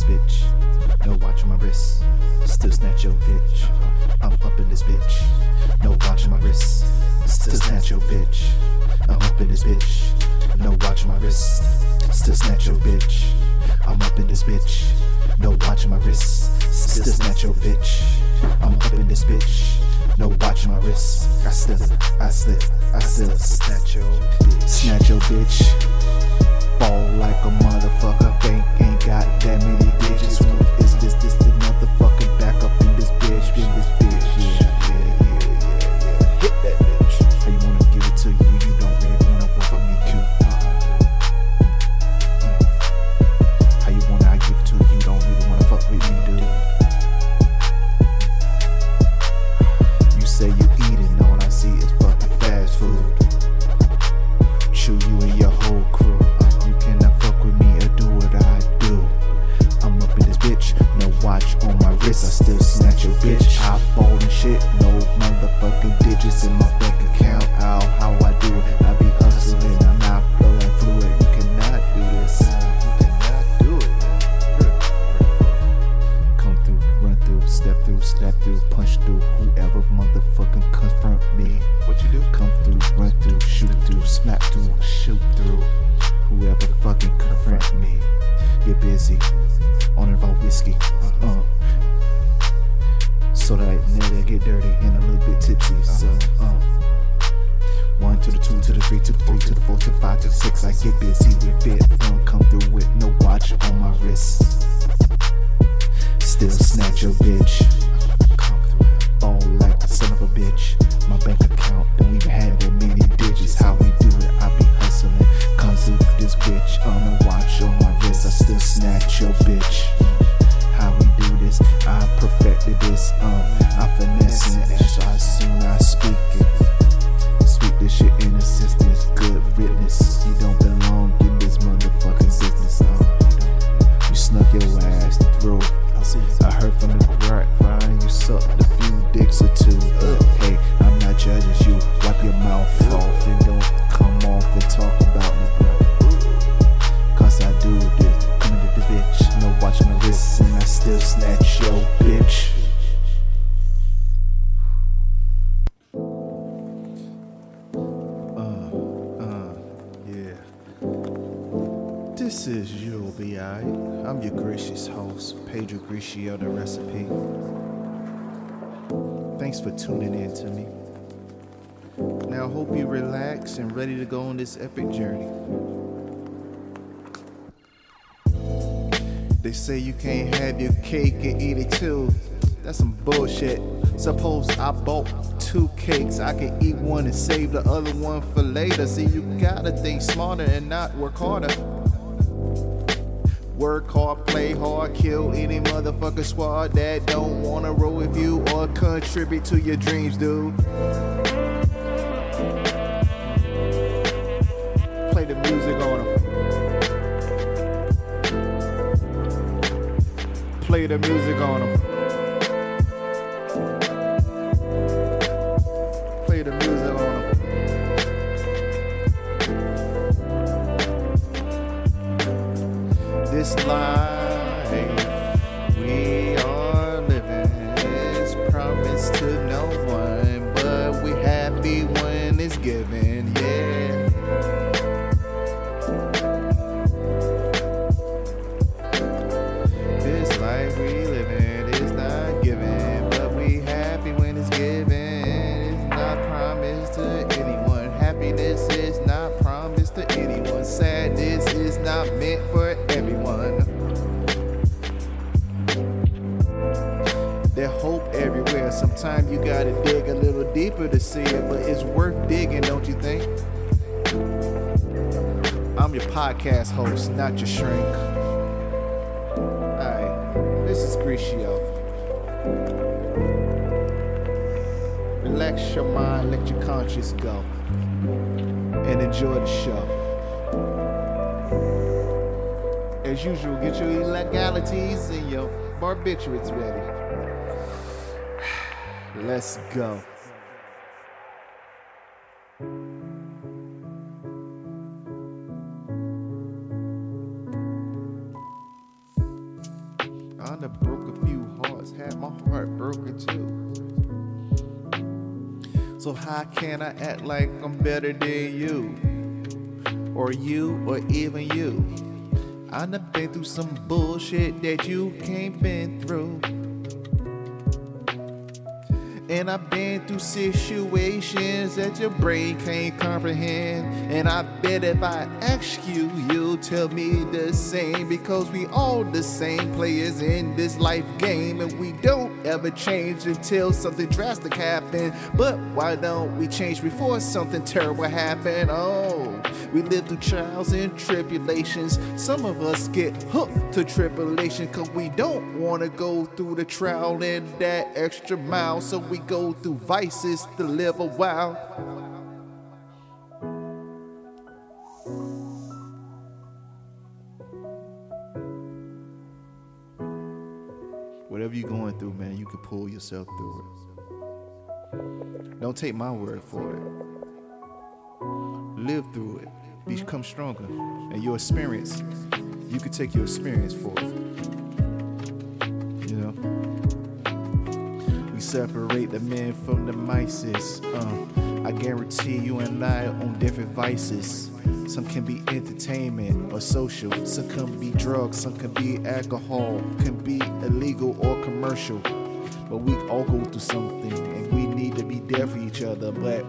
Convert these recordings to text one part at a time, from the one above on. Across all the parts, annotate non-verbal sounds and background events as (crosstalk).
this bitch. No watch on my wrist, still snatch your bitch. I'm up in this bitch. No watch on my wrist, still snatch your bitch. I'm up in this bitch. No watch on my wrist, still snatch your bitch. I'm up in this bitch. No watch on my wrist, still snatch your bitch. I'm up in this bitch. No watch on my wrist. I still, I still, I still snatch your bitch. Snatch your bitch. Ball like a. bitch. I ballin' shit ready to go on this epic journey. They say you can't have your cake and eat it too. That's some bullshit. Suppose I bought two cakes, I can eat one and save the other one for later. See, you gotta think smarter and not work harder. Work hard, play hard, kill any motherfucker squad that don't wanna roll with you or contribute to your dreams, dude. play the music on them. Play the music on them. This line. There's hope everywhere. Sometimes you gotta dig a little deeper to see it, but it's worth digging, don't you think? I'm your podcast host, not your shrink. Alright, this is Grecio. Relax your mind, let your conscience go, and enjoy the show. As usual, get your illegalities and your barbiturates ready. Let's go. I done broke a few hearts, had my heart broken too. So how can I act like I'm better than you? Or you, or even you? I done been through some bullshit that you can't been through. And I've been through situations that your brain can't comprehend. And I bet if I ask you, you'll tell me the same. Because we all the same players in this life game. And we don't ever change until something drastic happens. But why don't we change before something terrible happens? Oh, we live through trials and tribulations. Some of us get hooked to tribulation because we don't want to go through the trial and that extra mile. So we go through vices to live a while. Whatever you're going through, man, you can pull yourself through it. Don't take my word for it. Live through it. Become stronger. And your experience, you can take your experience for. You know? We separate the men from the mices. Uh, I guarantee you and I on different vices. Some can be entertainment or social. Some can be drugs. Some can be alcohol. Can be illegal or commercial. But we all go through something and we need to be there for each other. But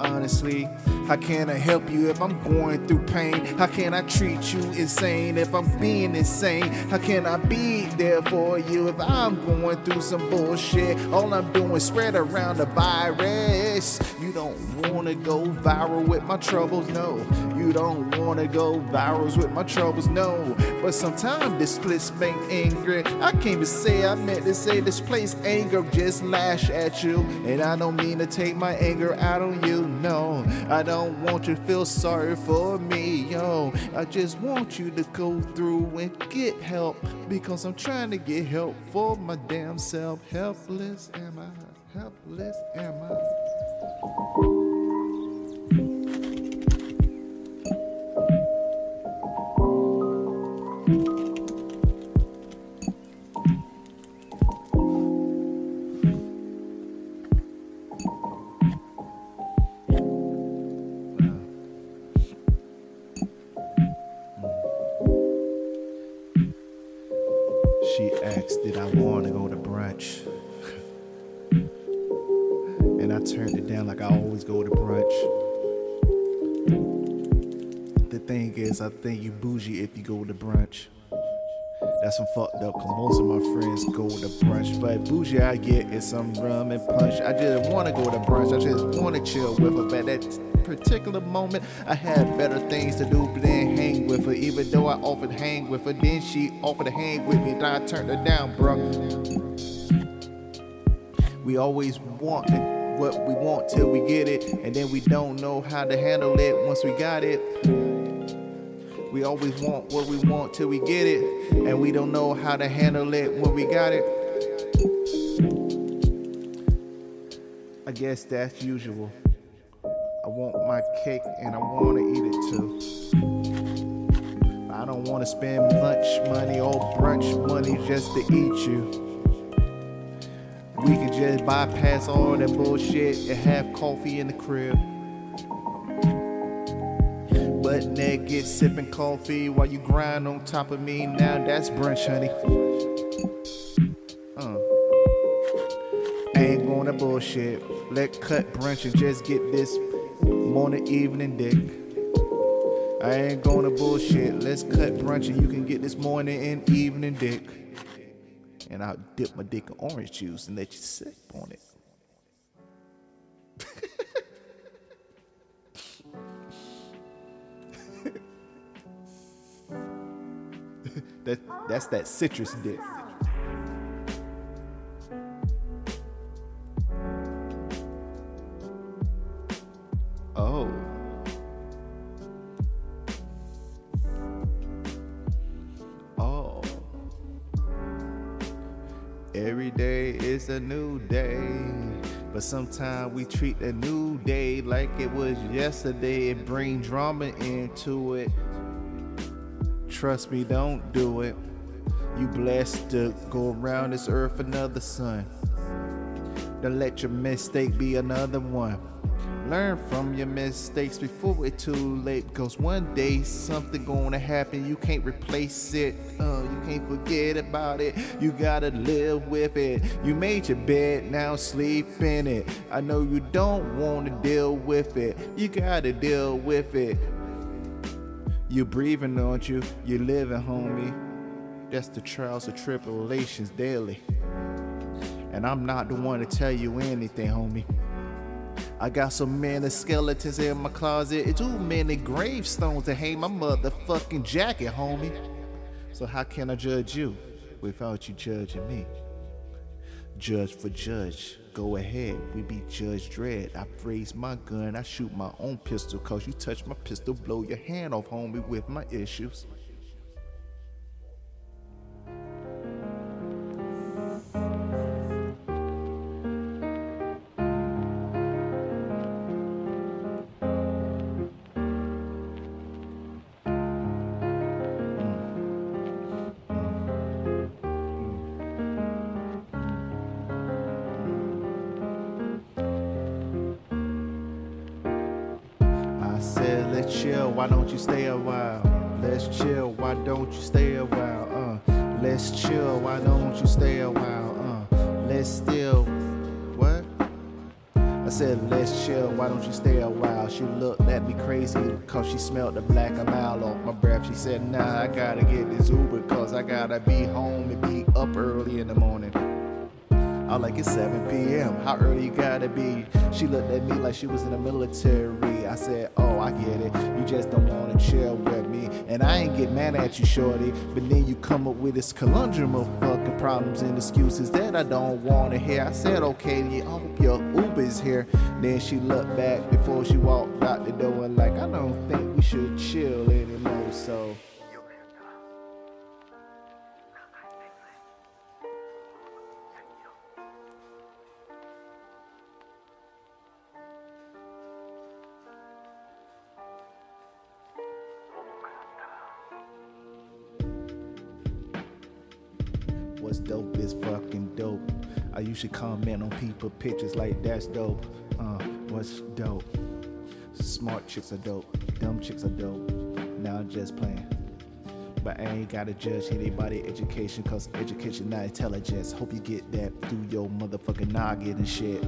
honestly, how can I help you if I'm going through pain? How can I treat you insane if I'm being insane? How can I be there for you if I'm going through some bullshit? All I'm doing is spread around the virus. You don't wanna go viral with my troubles, no. You don't wanna go virals with my troubles, no. But sometimes this splits make angry. I can't even say I meant to say this place anger just lash at you. And I don't mean to take my anger out on you, no. I don't want you to feel sorry for me, yo. I just want you to go through and get help because I'm trying to get help for my damn self. Helpless am I? Helpless am I? Is, I think you bougie if you go to brunch. That's some fucked up, cause most of my friends go to brunch. But bougie I get is some rum and punch. I just wanna go to brunch, I just wanna chill with her. But that particular moment, I had better things to do than hang with her. Even though I offered to hang with her, then she offered to hang with me, then I turned her down, bro. We always want what we want till we get it, and then we don't know how to handle it once we got it. We always want what we want till we get it, and we don't know how to handle it when we got it. I guess that's usual. I want my cake and I want to eat it too. I don't want to spend much money or brunch money just to eat you. We can just bypass all that bullshit and have coffee in the crib. Butt naked, sipping coffee while you grind on top of me. Now that's brunch, honey. Uh. I ain't to bullshit. Let cut brunch and just get this morning, evening dick. I ain't to bullshit. Let's cut brunch and you can get this morning and evening dick. And I'll dip my dick in orange juice and let you sip on it. That that's that citrus dick. Oh. Oh. Every day is a new day. But sometimes we treat a new day like it was yesterday It bring drama into it. Trust me, don't do it. You blessed to go around this earth another sun. Don't let your mistake be another one. Learn from your mistakes before it's too late. Cause one day something gonna happen. You can't replace it. Uh, you can't forget about it. You gotta live with it. You made your bed, now sleep in it. I know you don't wanna deal with it. You gotta deal with it. You breathing, don't you? You living, homie. That's the trials and tribulations daily. And I'm not the one to tell you anything, homie. I got so many skeletons in my closet, too many gravestones to hang my motherfucking jacket, homie. So how can I judge you without you judging me? Judge for judge, go ahead, we be Judge Dredd. I raise my gun, I shoot my own pistol, cause you touch my pistol, blow your hand off, homie, with my issues. Stay a while? Let's chill, why don't you stay a while? Uh, let's chill, why don't you stay a while? Uh, let's still, what? I said, let's chill, why don't you stay a while? She looked at me crazy, cause she smelled the black a mile off my breath. She said, nah, I gotta get this Uber, cause I gotta be home Like it's 7 p.m. How early you gotta be? She looked at me like she was in the military. I said, Oh, I get it. You just don't wanna chill with me. And I ain't get mad at you, shorty. But then you come up with this conundrum of fucking problems and excuses that I don't wanna hear. I said, Okay, yeah, I hope your Uber's here. Then she looked back before she walked out the door and like, I don't think we should chill anymore. So. Usually comment on people pictures like that's dope. Uh, what's dope? Smart chicks are dope. Dumb chicks are dope. Now I'm just playing. But I ain't gotta judge anybody education, cause education not intelligence. Hope you get that through your motherfucking noggin and shit.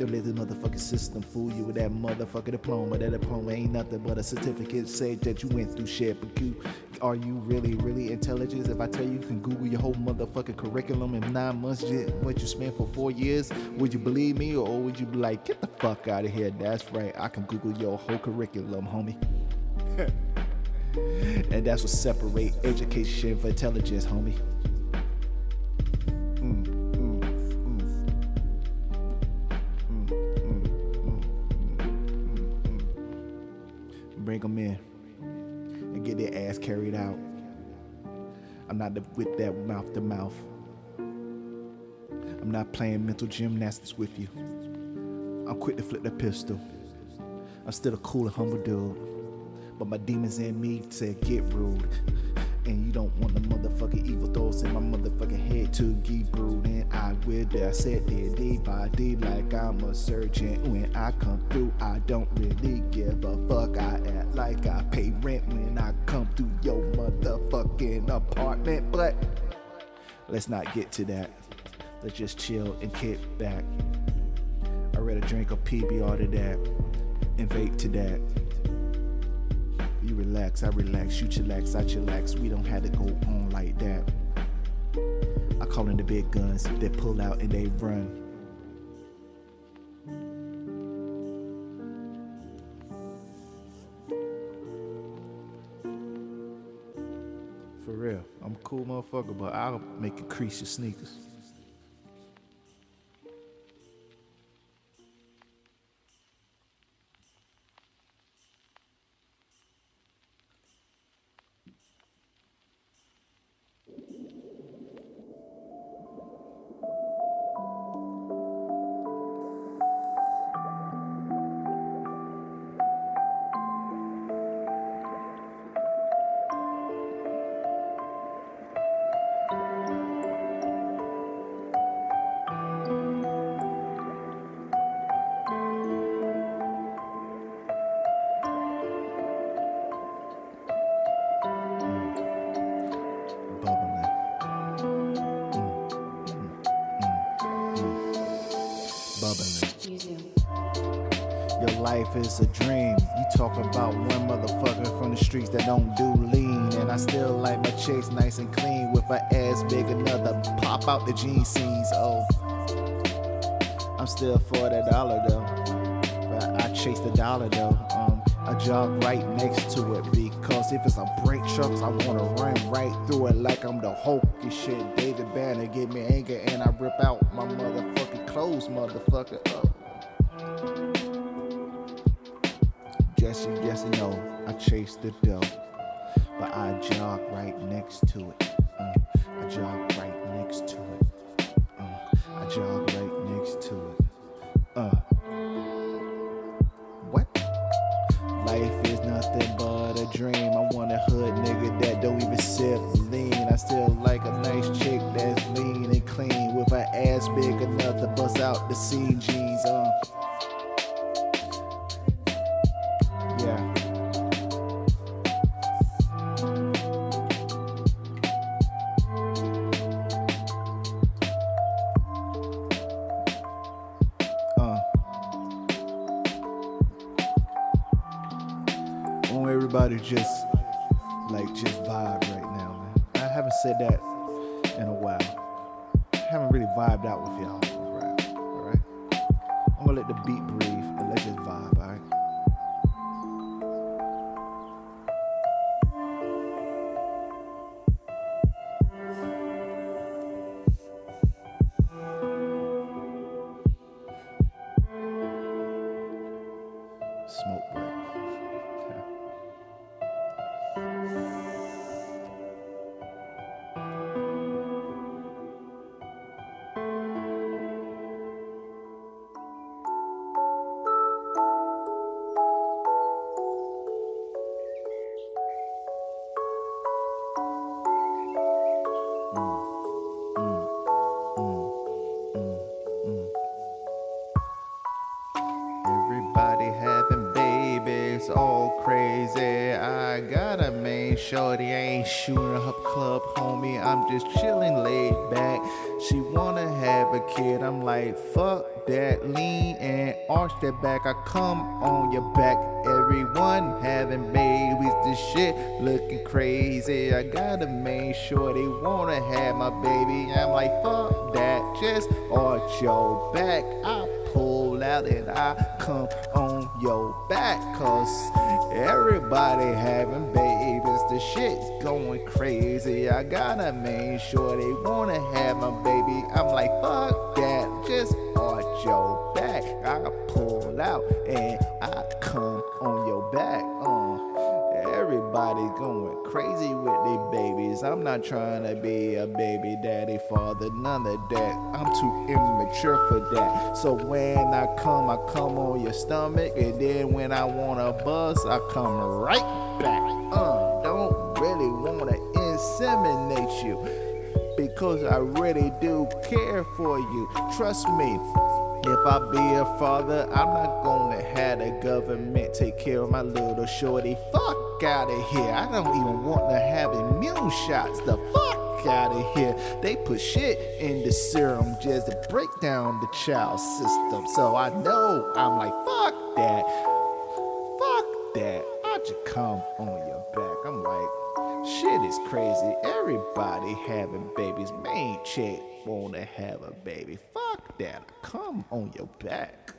Don't let the motherfucking system fool you with that motherfucking diploma. That diploma ain't nothing but a certificate say that you went through shit. But you, are you really, really intelligent? If I tell you you can Google your whole motherfucking curriculum in nine months, what you spent for four years, would you believe me or would you be like, get the fuck out of here? That's right, I can Google your whole curriculum, homie. (laughs) And that's what separate education for intelligence, homie. Bring them in and get their ass carried out. I'm not with that mouth to mouth. I'm not playing mental gymnastics with you. I'm quick to flip the pistol. I'm still a cool and humble dude. But my demons in me said get rude. And you don't want the motherfucking evil thoughts in my motherfucking head to get brewed. And I will there. I said there day by day like I'm a surgeon. When I come through, I don't really give a fuck. I act like I pay rent when I come through your motherfucking apartment. But let's not get to that. Let's just chill and kick back. I'd rather drink a PBR to that and vape to that. You relax, I relax, you chillax, I chillax. We don't have to go on like that. I call in the big guns, they pull out and they run. For real, I'm a cool motherfucker, but I'll make you crease your sneakers. Life is a dream. You talk about one motherfucker from the streets that don't do lean. And I still like my chicks nice and clean with her ass big enough to pop out the jean scenes. Oh, I'm still for that dollar though. But I chase the dollar though. Um, I jog right next to it because if it's a brake trucks, I wanna run right through it like I'm the Hulk and shit. David Banner get me anger and I rip out my motherfucking clothes, motherfucker. Oh. Guess you, guess you know, I chase the dough, but I jog right next to it. Uh, I jog right next to it. Uh, I jog right next to it. Uh. What? Life is nothing but a dream. I want a hood nigga that don't even sip lean. I still like a nice chick that's lean and clean with her ass big enough to bust out the seam jeans. Uh. Sure ain't shooting up club, homie. I'm just chilling laid back. She wanna have a kid, I'm like, fuck that. Lean and arch that back. I come on your back. Everyone having babies, this shit looking crazy. I gotta make sure they wanna have my baby. I'm like, fuck that. Just arch your back. I pull out and I come on your back. Cause everybody having babies, the shit's going crazy. I gotta make sure they wanna have my baby. I'm like, fuck that, just arch your back. I pull out going crazy with their babies. I'm not trying to be a baby daddy father, none of that. I'm too immature for that. So when I come, I come on your stomach, and then when I wanna bust, I come right back. Uh, don't really wanna inseminate you because I really do care for you. Trust me. If I be a father, I'm not gonna have the government take care of my little shorty. Fuck out of here. I don't even want to have immune shots. The fuck out of here. They put shit in the serum just to break down the child system. So I know I'm like, fuck that. Fuck that. I just come on your back. I'm like, Shit is crazy. Everybody having babies. Main chick wanna have a baby. Fuck that. Come on your back.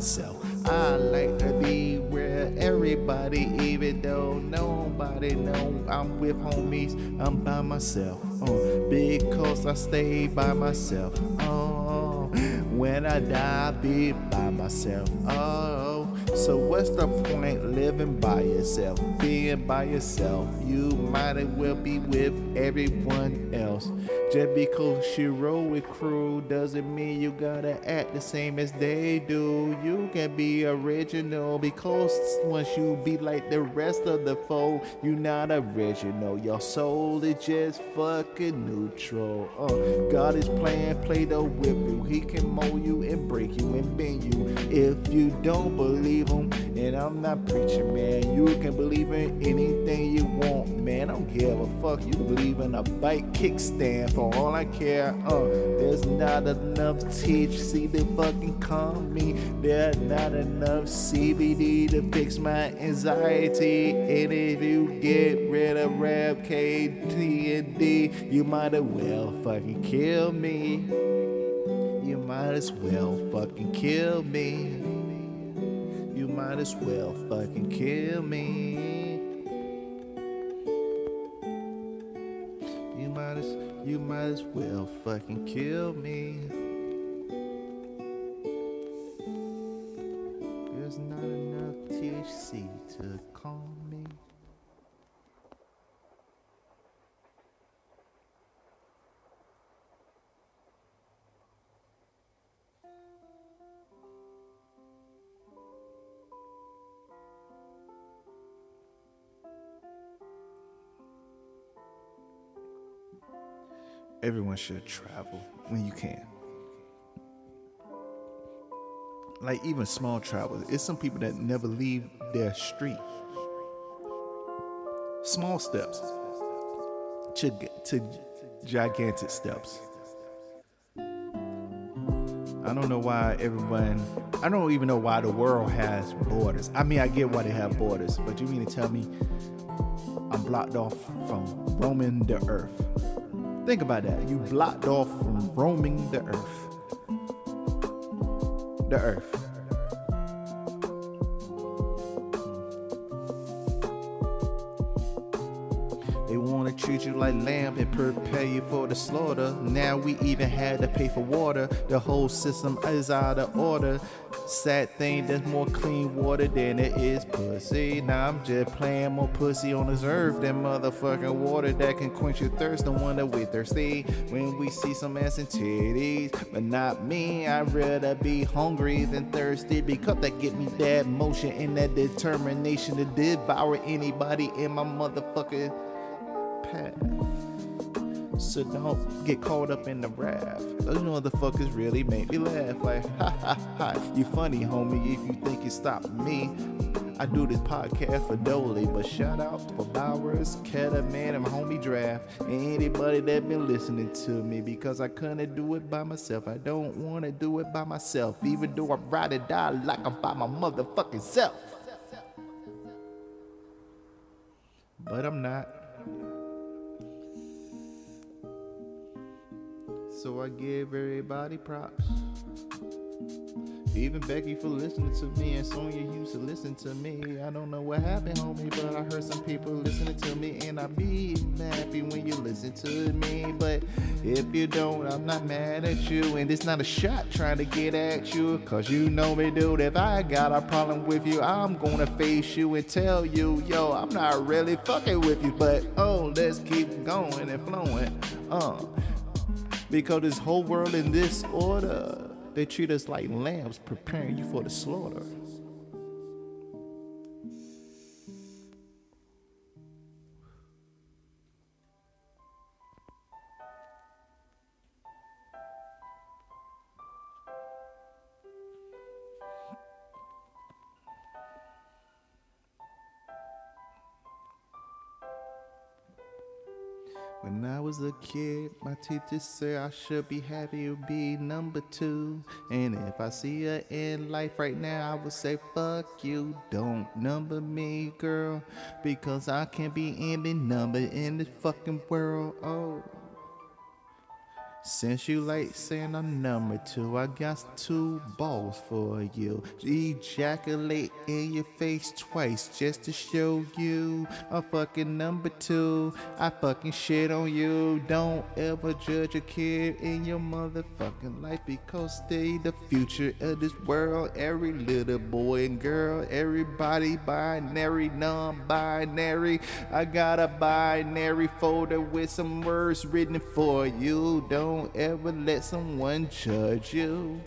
Myself. I like to be where everybody, even though nobody know I'm with homies, I'm by myself. Uh, because I stay by myself. Oh, when I die, I'll be by myself. Oh, so what's the point living by yourself? Being by yourself, you might as well be with everyone else. Just because you roll with crew doesn't mean you gotta act the same as they do. You can be original because once you be like the rest of the foe, you not original. Your soul is just fucking neutral. Uh, God is playing Play-Doh with you. He can mold you and break you and bend you. If you don't believe him, and I'm not preaching, man, you can believe in anything you want, man. I don't give a fuck. You believe in a bike kickstand for all I care. Uh, there's not enough THC to fucking calm me. There's not enough CBD to fix my anxiety. And if you get rid of rap, KT, and D, you might as well fucking kill me. You might as well fucking kill me. You might as well fucking kill me. You might as you might as well fucking kill me. Should travel when you can. Like even small travel. It's some people that never leave their street. Small steps to, to gigantic steps. I don't know why everyone. I don't even know why the world has borders. I mean, I get why they have borders, but you mean to tell me I'm blocked off from roaming the earth? Think about that. You blocked off from roaming the earth. The earth. Treat you like lamb and prepare you for the slaughter. Now we even had to pay for water. The whole system is out of order. Sad thing, there's more clean water than there is pussy. Now I'm just playing more pussy on this earth than motherfucking water that can quench your thirst. No wonder we thirsty when we see some ass and titties. But not me, I'd rather be hungry than thirsty because that get me that motion and that determination to devour anybody in my motherfucking So don't get caught up in the wrath. Those motherfuckers really make me laugh. Like, (laughs) ha ha ha. You funny, homie, if you think you stop me. I do this podcast for Dolly, but shout out for Bowers, Man, and my homie Draft, and anybody that been listening to me because I couldn't do it by myself. I don't want to do it by myself, even though I ride or die like I'm by my motherfucking self. But I'm not. So I give everybody props. Even Becky for listening to me, and Sonya used to listen to me. I don't know what happened, homie, but I heard some people listening to me, and I be happy when you listen to me. But if you don't, I'm not mad at you, and it's not a shot trying to get at you, cause you know me, dude. If I got a problem with you, I'm gonna face you and tell you, yo, I'm not really fucking with you, but oh, let's keep going and flowing. Uh, because this whole world in this order, they treat us like lambs preparing you for the slaughter. When I was a kid, my teacher said I should be happy to be number two. And if I see her in life right now, I would say, fuck you, don't number me, girl. Because I can't be any number in this fucking world. Oh. Since you like saying I'm number two, I got two balls for you. Ejaculate in your face twice just to show you I'm fucking number two. I fucking shit on you. Don't ever judge a kid in your motherfucking life because they the future of this world. Every little boy and girl, everybody binary, non-binary. I got a binary folder with some words written for you. Don't don't ever let someone judge you.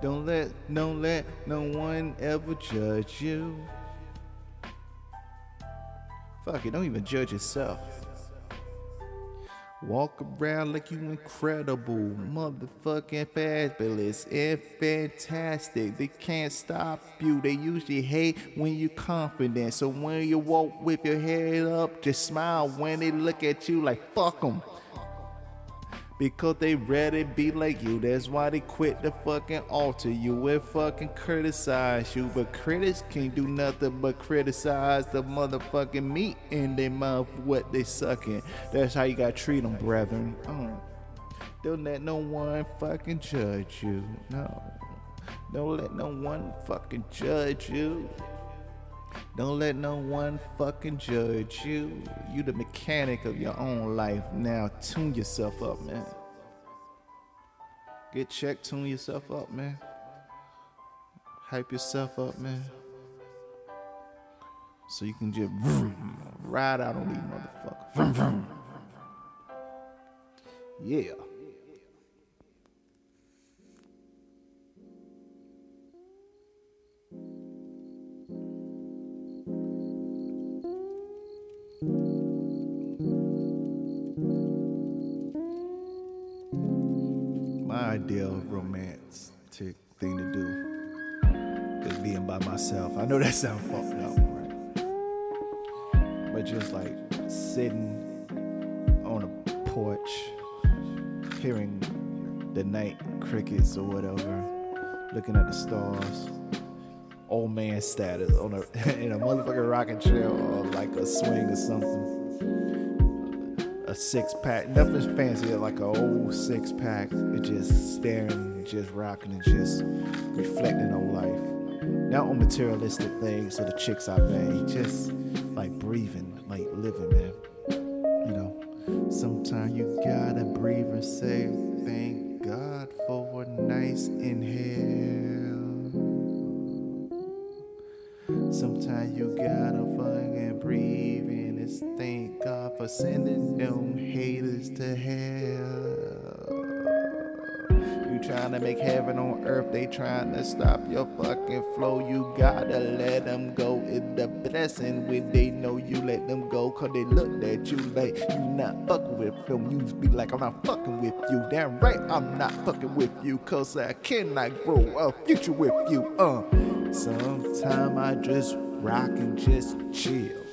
Don't let, don't let no one ever judge you. Fuck it, don't even judge yourself. Walk around like you incredible, motherfucking fabulous and fantastic. They can't stop you. They usually hate when you're confident. So when you walk with your head up, just smile when they look at you like fuck them because they ready be like you. That's why they quit the fucking altar you and fucking criticize you. But critics can't do nothing but criticize the motherfucking meat in their mouth, what they sucking. That's how you gotta treat them, brethren. Mm. Don't let no one fucking judge you. No. Don't let no one fucking judge you. Don't let no one fucking judge you. You the mechanic of your own life. Now tune yourself up, man. Get checked, tune yourself up, man. Hype yourself up, man. So you can just vroom, ride out on these motherfuckers. Vroom, vroom. Yeah. Know that sounds fucked up. But just like sitting on a porch, hearing the night crickets or whatever, looking at the stars old man status on a (laughs) in a motherfucking rocking chair or like a swing or something. A six pack, nothing fancy, like an old six pack. Just staring, just rocking, and just reflecting on life. Not on materialistic things or the chicks I bang, just like breathing, like living, man. You know, sometimes you gotta breathe and say, Thank God for a nice inhale. Sometimes you gotta fucking breathe and it's thank God for sending them haters to hell. Trying to make heaven on earth, they trying to stop your fucking flow. You gotta let them go. It's the blessing when they know you let them go. Cause they look at you like you not fucking with them. You be like, I'm not fucking with you. Damn right, I'm not fucking with you. Cause I cannot grow a future with you. Uh. Sometime I just rock and just chill.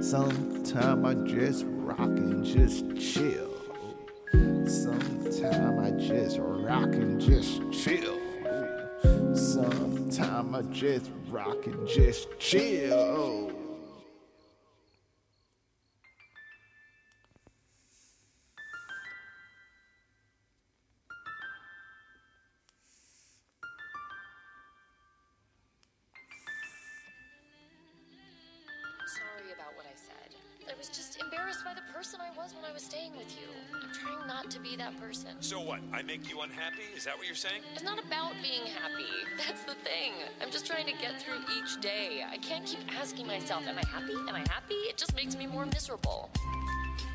Sometime I just rock and just chill. Sometime I just rock and just chill. Sometime I just rock and just chill. By the person I was when I was staying with you. I'm trying not to be that person. So what? I make you unhappy? Is that what you're saying? It's not about being happy. (laughs) That's the thing. I'm just trying to get through each day. I can't keep asking myself, am I happy? Am I happy? It just makes me more miserable.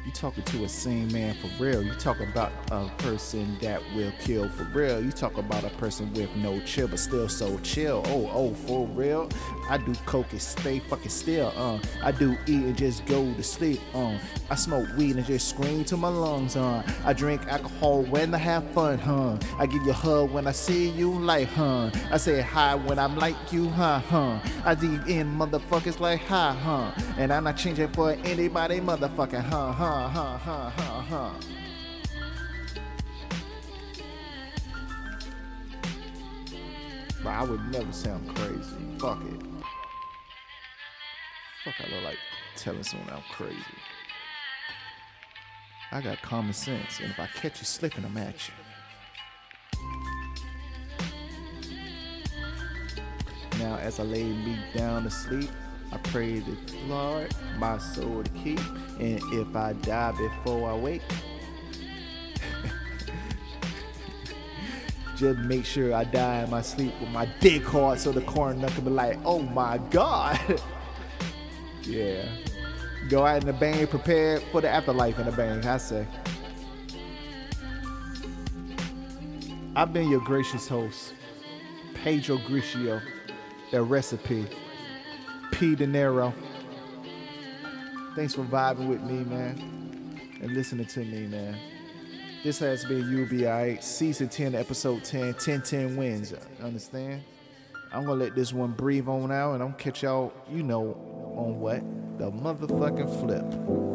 You talking to a sane man for real. You talk about a person that will kill for real. You talk about a person with no chill, but still so chill. Oh, oh, for real. I do coke and stay fucking still. Uh, I do eat and just go to sleep. Um, I smoke weed and just scream to my lungs. Uh, I drink alcohol when I have fun. Huh. I give you a hug when I see you like huh. I say hi when I'm like you, huh, huh. I deep in motherfuckers like hi, huh. And I'm not changing for anybody, motherfucking huh, huh But I would never sound crazy. Fuck it. Fuck, I look like telling someone I'm crazy. I got common sense, and if I catch you slipping, I'm at you. Now, as I lay me down to sleep, I pray the Lord my soul to keep. And if I die before I wake, (laughs) just make sure I die in my sleep with my dick hard so the coroner can be like, oh my God. (laughs) yeah. Go out in the bang, prepared for the afterlife in the bang, I say. I've been your gracious host, Pedro Grishio, the recipe. P. De Niro. Thanks for vibing with me, man, and listening to me, man. This has been UBI season 10, episode 10, 10 10 wins. Understand? I'm gonna let this one breathe on out, and I'm catch y'all, you know, on what? The motherfucking flip.